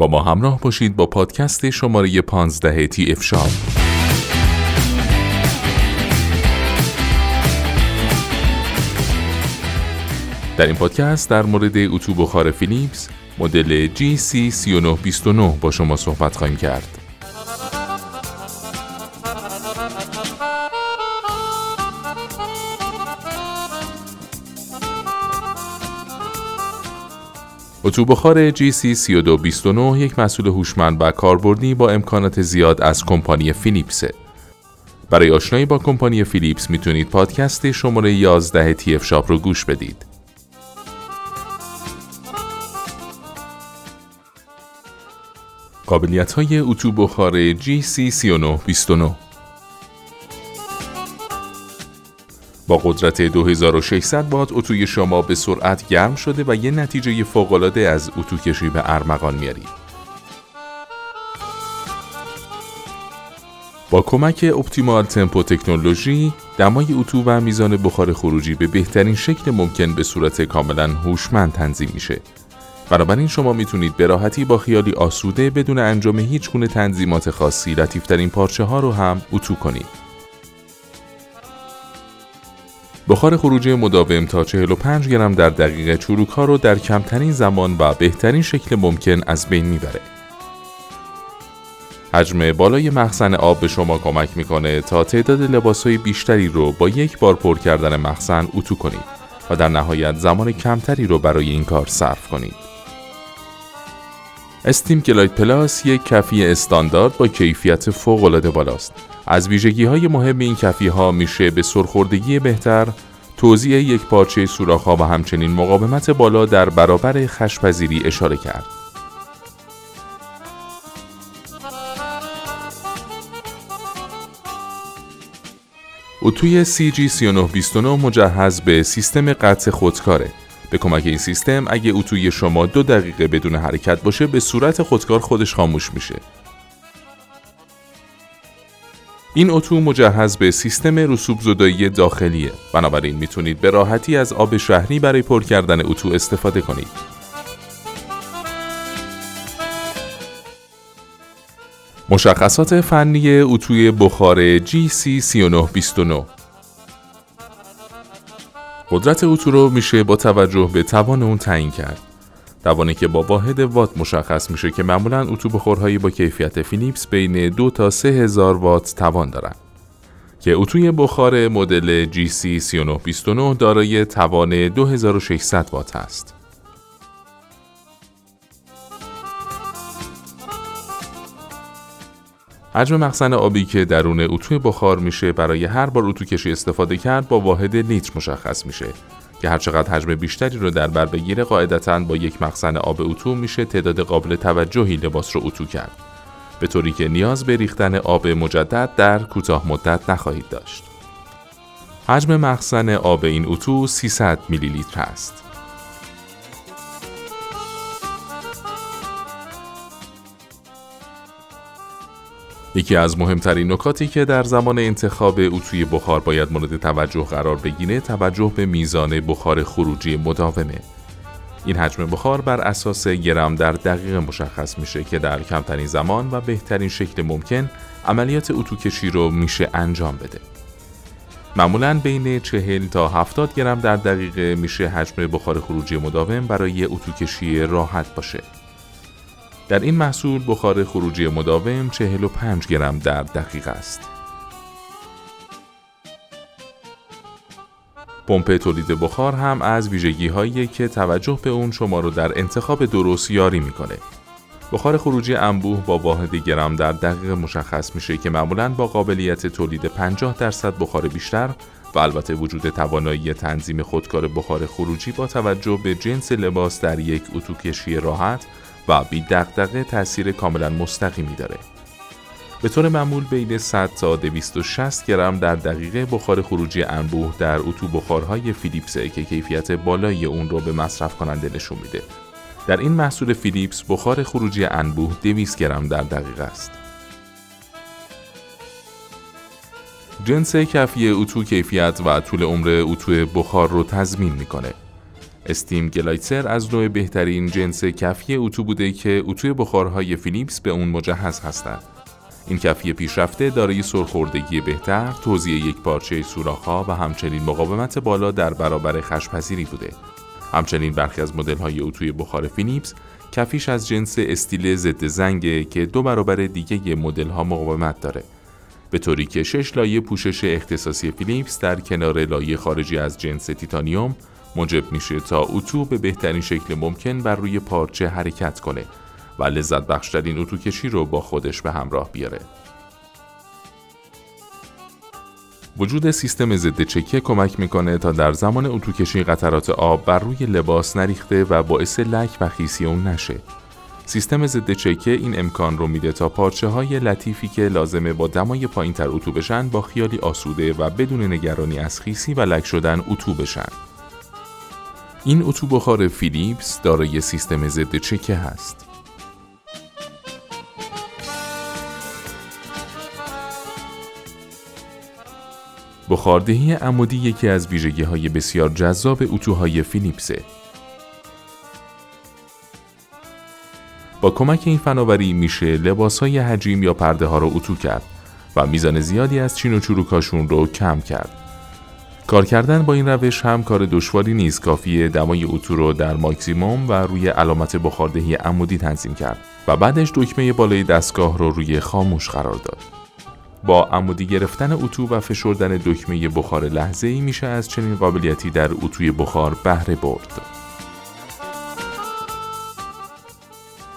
با ما همراه باشید با پادکست شماره 15 تی اف شاپ در این پادکست در مورد اتو بخار فیلیپس مدل GC3929 با شما صحبت خواهیم کرد. اتوبخار GC3229 یک مسئول هوشمند و کاربردی با امکانات زیاد از کمپانی فیلیپسه. برای آشنایی با کمپانی فیلیپس می‌تونید پادکست شماره 11 تی اف شاپ رو گوش بدید. قابلیت های اتو بخار GC3929 با قدرت 2600 وات اتوی شما به سرعت گرم شده و یه نتیجه فوقالعاده از اتو کشی به ارمغان میارید. با کمک اپتیمال تمپو تکنولوژی دمای اتو و میزان بخار خروجی به بهترین شکل ممکن به صورت کاملا هوشمند تنظیم میشه. بنابراین شما می‌تونید به راحتی با خیالی آسوده بدون انجام هیچ گونه تنظیمات خاصی لطیفترین پارچه ها رو هم اتو کنید. بخار خروجی مداوم تا 45 گرم در دقیقه چروک ها رو در کمترین زمان و بهترین شکل ممکن از بین می‌بره. حجم بالای مخزن آب به شما کمک می‌کنه تا تعداد لباس های بیشتری رو با یک بار پر کردن مخزن اتو کنید و در نهایت زمان کمتری رو برای این کار صرف کنید. SteamGlide Plus یک کفی استاندارد با کیفیت فوق العاده بالاست از ویژگی های مهم این کفی ها میشه به سرخوردگی بهتر، توزیع یک پارچه سوراخ و همچنین مقاومت بالا در برابر خش‌پذیری اشاره کرد. اتوی CG3929 مجهز به سیستم قطع خودکاره. به کمک این سیستم اگه اتوی شما دو دقیقه بدون حرکت باشه به صورت خودکار خودش خاموش میشه. این اتو مجهز به سیستم رسوب زدایی داخلیه. بنابراین می‌تونید به راحتی از آب شهری برای پر کردن اتو استفاده کنید. مشخصات فنی اتوی بخار GC3929 قدرت اتو رو میشه با توجه به توان اون تعیین کرد توانی که با واحد وات مشخص میشه که معمولا اتو بخورهایی با کیفیت فیلیپس بین دو تا سه هزار وات توان دارن که اتوی بخار مدل GC3929 دارای توان 2600 وات است. حجم مخزن آبی که درون اتوی بخار میشه برای هر بار اتو کشی استفاده کرد با واحد لیتر مشخص میشه. که هرچقدر حجم بیشتری رو در بر بگیره قاعدتا با یک مخزن آب اتو میشه تعداد قابل توجهی لباس رو اتو کرد. به طوری که نیاز به ریختن آب مجدد در کوتاه مدت نخواهید داشت. حجم مخزن آب این اتو 300 میلی لیتر است. یکی از مهمترین نکاتی که در زمان انتخاب اتوی بخار باید مورد توجه قرار بگیره توجه به میزان بخار خروجی مداومه. این حجم بخار بر اساس گرم در دقیقه مشخص میشه که در کمترین زمان و بهترین شکل ممکن عملیات اتو کشی رو میشه انجام بده. معمولا بین 40 تا 70 گرم در دقیقه میشه حجم بخار خروجی مداوم برای اتو کشی راحت باشه. در این محصول بخار خروجی مداوم 45 گرم در دقیقه است. پمپ تولید بخار هم از ویژگی هایی که توجه به اون شما رو در انتخاب درست یاری می‌کنه. بخار خروجی انبوه با واحد گرم در دقیقه مشخص میشه که معمولا با قابلیت تولید 50 درصد بخار بیشتر و البته وجود توانایی تنظیم خودکار بخار خروجی با توجه به جنس لباس در یک اتوکشی راحت و بی دقدقه تاثیر کاملا مستقیمی داره. به طور معمول بین 100 تا 260 گرم در دقیقه بخار خروجی انبوه در اتو بخارهای فیلیپسه که کیفیت بالایی اون رو به مصرف کننده نشون میده. در این محصول فیلیپس بخار خروجی انبوه 200 گرم در دقیقه است. جنس کفی اتو کیفیت و طول عمر اتو بخار رو تضمین می‌کنه. SteamGlide از نوع بهترین جنس کفی اتو بوده که اتو بخارهای فیلیپس به اون مجهز هستند. این کفی پیشرفته دارای سرخوردگی بهتر، توزیع یک پارچه سوراخ‌ها و همچنین مقاومت بالا در برابر خش‌پذیری بوده. همچنین برخی از مدل‌های اتوی بخار فیلیپس کفیش از جنس استیل ضد زنگه که دو برابر دیگه مدل‌ها مقاومت داره. به طوری که شش لایه پوشش اختصاصی فیلیپس در کنار لایه خارجی از جنس تیتانیوم موجب میشه تا اتو به بهترین شکل ممکن بر روی پارچه حرکت کنه و لذت بخشترین اتو کشی رو با خودش به همراه بیاره. وجود سیستم ضد چکه کمک می‌کنه تا در زمان اتوکشی قطرات آب بر روی لباس نریخته و باعث لک و خیسی اون نشه. سیستم ضد چکه این امکان رو میده تا پارچه های لطیفی که لازمه با دمای پایین تر اتو بشن با خیالی آسوده و بدون نگرانی از خیسی و لک شدن اتو بشن. این اتو بخار فیلیپس دارای سیستم ضد چکه هست. بخاردهی عمودی یکی از ویژگی های بسیار جذاب اتوهای فیلیپسه. با کمک این فناوری میشه لباس های حجیم یا پرده ها رو اتو کرد و میزان زیادی از چین و چروکاشون رو کم کرد. کار کردن با این روش هم کار دشواری نیست کافیه دمای اتو رو در ماکسیموم و روی علامت بخاردهی عمودی تنظیم کرد و بعدش دکمه بالای دستگاه رو روی خاموش قرار داد. با عمودی گرفتن اتو و فشردن دکمه بخار لحظه ای میشه از چنین قابلیتی در اتوی بخار بهره برد.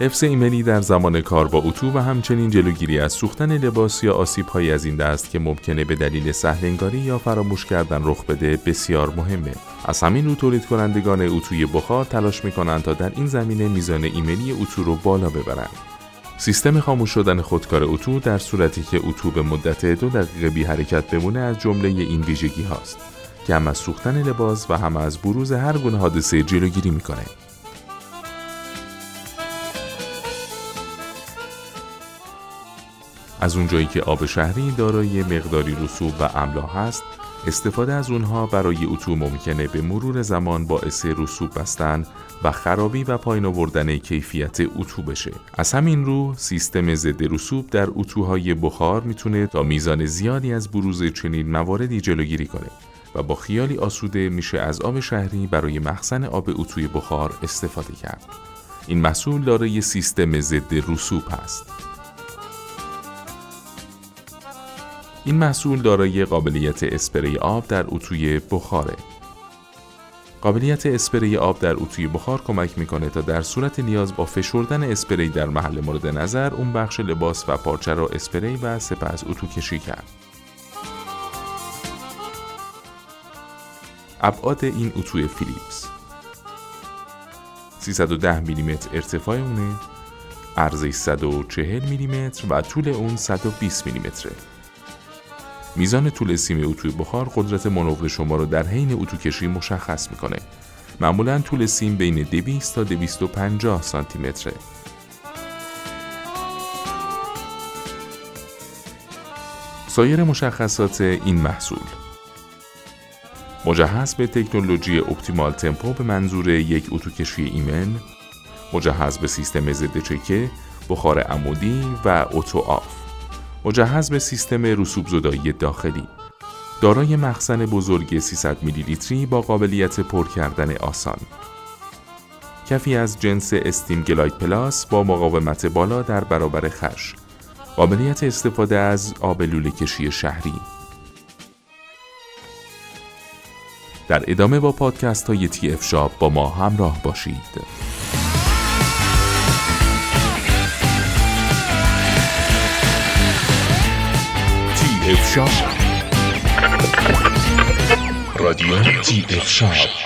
حفظ ایمنی در زمان کار با اتو و همچنین جلوگیری از سوختن لباس یا آسیب های از این دست که ممکنه به دلیل سهلنگاری یا فراموش کردن رخ بده بسیار مهمه. از همین رو تولید کنندگان اتوی بخار تلاش می‌کنند تا در این زمینه میزان ایمنی اتو رو بالا ببرند. سیستم خاموش شدن خودکار اتو در صورتی که اتو به مدت دو دقیقه بی حرکت بمونه از جمله این ویژگی هاست که هم از سوختن لباس و هم از بروز هر گونه حادثه جلوگیری می‌کنه. از اونجایی که آب شهری دارای مقداری رسوب و املا هست استفاده از اونها برای اتو ممکنه به مرور زمان باعث رسوب بستن و خرابی و پایین آوردن کیفیت اتو بشه. از همین رو سیستم ضد رسوب در اتوهای بخار می‌تونه تا میزان زیادی از بروز چنین مواردی جلوگیری کنه و با خیالی آسوده میشه از آب شهری برای مخزن آب اتوی بخار استفاده کرد. این محصول دارای سیستم ضد رسوب هست. این محصول دارای قابلیت اسپری آب در اتوی بخاره. قابلیت اسپری آب در اتوی بخار کمک می‌کنه تا در صورت نیاز با فشردن اسپری در محل مورد نظر اون بخش لباس و پارچه را اسپری و سپس اتو کشی کرد. ابعاد این اتوی فیلیپس 310 میلیمتر ارتفاع اونه عرضش 140 میلیمتر و طول اون 120 میلیمتره. میزان طول سیم اتوی بخار قدرت منور شما رو در حین اتو کشی مشخص می‌کنه. معمولا طول سیم بین 200 تا 250 سانتی متره. سایر مشخصات این محصول مجهز به تکنولوژی اپتیمال تمپو به منظور یک اتوکشی ایمن مجهز به سیستم ضد چکه بخار عمودی و auto off مجهز به سیستم رسوب زدایی داخلی. دارای مخزن بزرگ 300 میلی لیتری با قابلیت پر کردن آسان. کفی از جنس SteamGlide Plus با مقاومت بالا در برابر خش قابلیت استفاده از آب لوله کشی شهری. در ادامه با پادکست های تی اف شاب با ما همراه باشید. افشار راديو تي افشار